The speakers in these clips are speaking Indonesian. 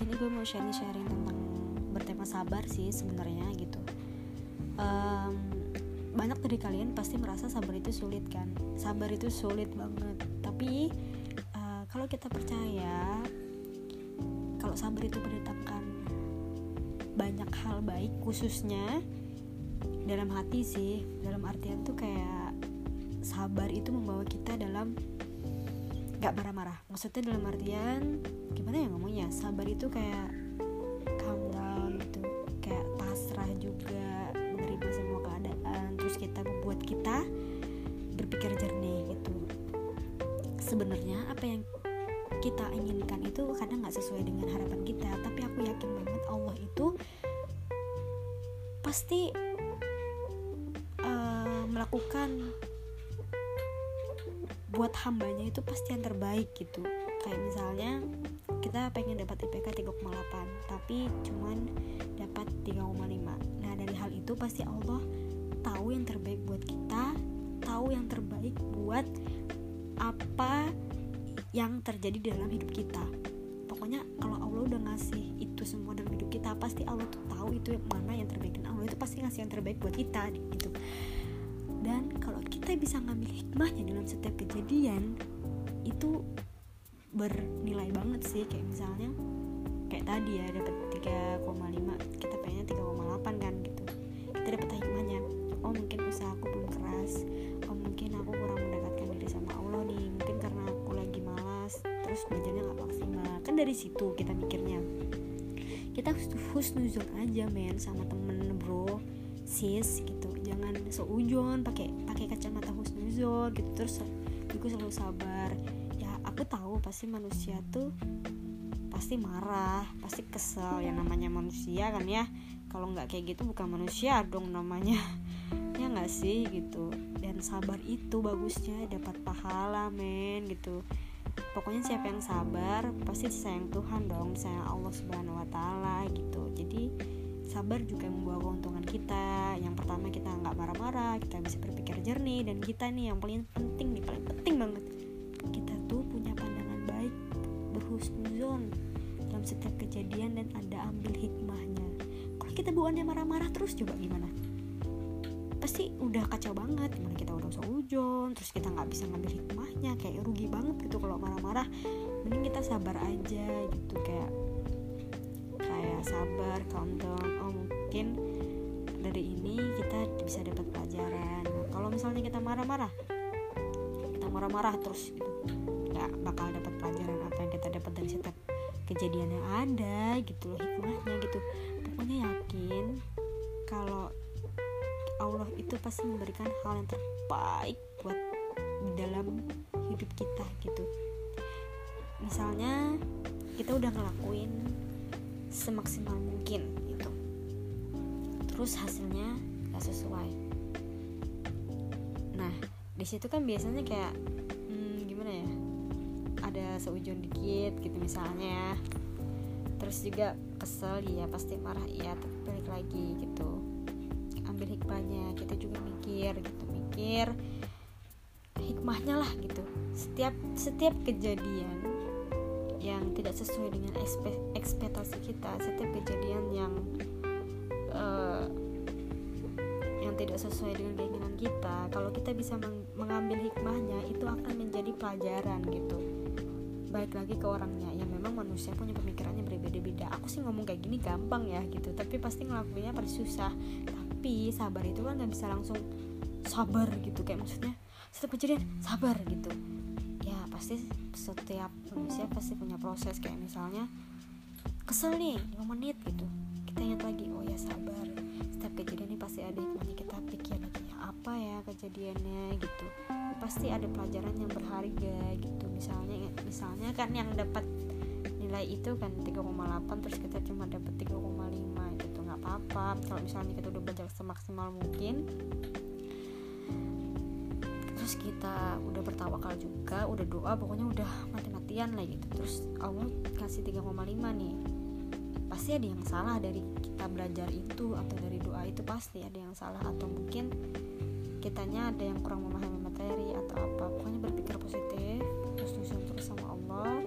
sini gue mau sharing sharing tentang bertema sabar sih sebenarnya gitu. Um, banyak dari kalian pasti merasa sabar itu sulit kan? Sabar itu sulit banget. Tapi uh, kalau kita percaya kalau sabar itu mendatangkan banyak hal baik khususnya dalam hati sih dalam artian tuh kayak sabar itu membawa kita dalam gak marah-marah. Maksudnya dalam artian gimana ya ngomongnya? Sabar itu kayak calm down gitu. Kayak pasrah juga menerima semua keadaan. Terus kita membuat kita berpikir jernih gitu. Sebenarnya apa yang kita inginkan itu kadang nggak sesuai dengan harapan kita. Tapi aku yakin banget Allah itu pasti uh, melakukan buat hambanya itu pasti yang terbaik gitu. Kayak misalnya kita pengen dapat IPK 3,8 tapi cuman dapat 3,5 nah dari hal itu pasti Allah tahu yang terbaik buat kita tahu yang terbaik buat apa yang terjadi di dalam hidup kita. Pokoknya kalau Allah udah ngasih itu semua dalam hidup kita pasti Allah tuh tahu itu yang mana yang terbaik dan Allah itu pasti ngasih yang terbaik buat kita gitu dan kalau kita bisa ngambil hikmahnya dalam setiap kejadian itu bernilai banget sih. Kayak misalnya kayak tadi ya dapat 3,5 kita pengennya 3,8 kan gitu. Kita dapat hikmahnya. Oh mungkin usaha aku belum keras. Oh mungkin aku kurang mendekatkan diri sama Allah nih. Mungkin karena aku lagi malas terus belajarnya nggak maksimal. Kan dari situ kita mikirnya. Kita husnuzon aja men sama temen bro sis gitu. Jangan seujon pakai pakai kacamata husnuzon gitu. Terus juga selalu sabar. Ya aku tahu pasti manusia tuh pasti marah pasti kesel yang namanya manusia kan ya. Kalau nggak kayak gitu bukan manusia dong namanya. Ya nggak sih gitu. Dan sabar itu bagusnya dapat pahala men gitu. Pokoknya siapa yang sabar pasti sayang Tuhan dong sayang Allah subhanahu wa taala gitu. Jadi sabar juga membawa keuntungan kita. Yang pertama kita nggak marah-marah kita bisa berpikir jernih dan kita nih yang paling penting nih paling penting banget. Kita tuh punya pandangan baik berhusnuzon dalam setiap kejadian dan ada ambil hikmahnya. Kalau kita buannya marah-marah terus coba gimana? Pasti udah kacau banget gimana kita udah seujon terus kita nggak bisa ngambil hikmahnya kayak rugi banget gitu kalau marah-marah. Mending kita sabar aja gitu sabar calm down. Oh mungkin dari ini kita bisa dapat pelajaran. Nah, kalau misalnya kita marah-marah kita marah-marah terus gitu. Nggak bakal dapat pelajaran apa yang kita dapat dari setiap kejadian yang ada gitu loh hikmahnya gitu. Pokoknya yakin kalau Allah itu pasti memberikan hal yang terbaik buat di dalam hidup kita gitu. Misalnya kita udah ngelakuin semaksimal mungkin gitu. Terus hasilnya gak sesuai. Nah di situ kan biasanya kayak hmm, gimana ya ada seujon dikit gitu misalnya terus juga kesel ya pasti marah ya tapi balik lagi gitu. Ambil hikmahnya kita juga mikir gitu mikir hikmahnya lah gitu. Setiap setiap kejadian yang tidak sesuai dengan ekspektasi kita. Setiap kejadian yang uh, yang tidak sesuai dengan keinginan kita kalau kita bisa meng mengambil hikmahnya itu akan menjadi pelajaran gitu. Baik lagi ke orangnya. Yang memang manusia punya pemikirannya berbeda-beda. Aku sih ngomong kayak gini gampang ya gitu. Tapi pasti ngelakuinnya pasti susah. Tapi sabar itu kan nggak bisa langsung sabar gitu. Kayak maksudnya setiap kejadian sabar gitu. ya pasti setiap manusia pasti punya proses. Kayak misalnya kesel nih 5 menit gitu. Kita ingat lagi oh ya sabar. Setiap kejadian ini pasti ada hikmahnya. Kita pikir lagi apa ya kejadiannya gitu. Pasti ada pelajaran yang berharga gitu. Misalnya misalnya kan yang dapat nilai itu kan 3,8 terus kita cuma dapat 3,5 gitu. Nggak apa-apa. Kalau misalnya kita udah belajar semaksimal mungkin terus kita udah bertawakal juga udah doa pokoknya udah mati-matian lah gitu. Terus Allah kasih 3,5 nih. Pasti ada yang salah dari kita belajar itu atau dari doa itu pasti ada yang salah. Atau mungkin kitanya ada yang kurang memahami materi atau apa. Pokoknya berpikir positif terus terus sama Allah.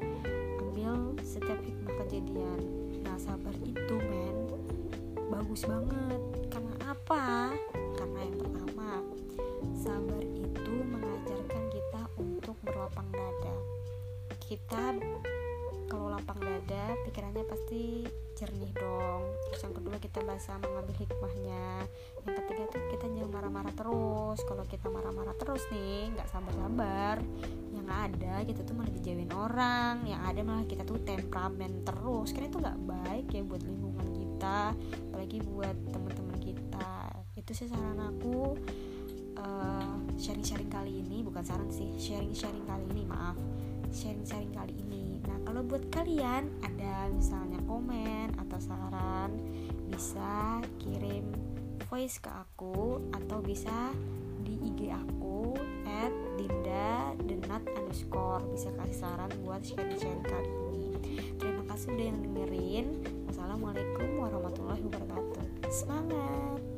Ambil setiap hikmah kejadian. Nah sabar itu men bagus banget. Karena apa kita kalau lapang dada pikirannya pasti jernih dong. Terus yang kedua kita bahasa mengambil hikmahnya. Yang ketiga tuh kita jangan marah-marah terus. Kalau kita marah-marah terus nih nggak sabar-sabar. Yang ada kita tuh malah dijauhin orang. Yang ada malah kita tuh temperamen terus. Karena itu nggak baik ya buat lingkungan kita apalagi buat teman-teman kita. Itu sih saran aku. Eh, sharing-sharing uh, kali ini bukan saran sih sharing-sharing kali ini maaf sharing-sharing kali ini. Nah kalau buat kalian ada misalnya komen atau saran bisa kirim voice ke aku atau bisa di IG aku at dinda denat underscore. Bisa kasih saran buat sharing-sharing kali ini. Terima kasih udah yang dengerin. Wassalamualaikum warahmatullahi wabarakatuh. Semangat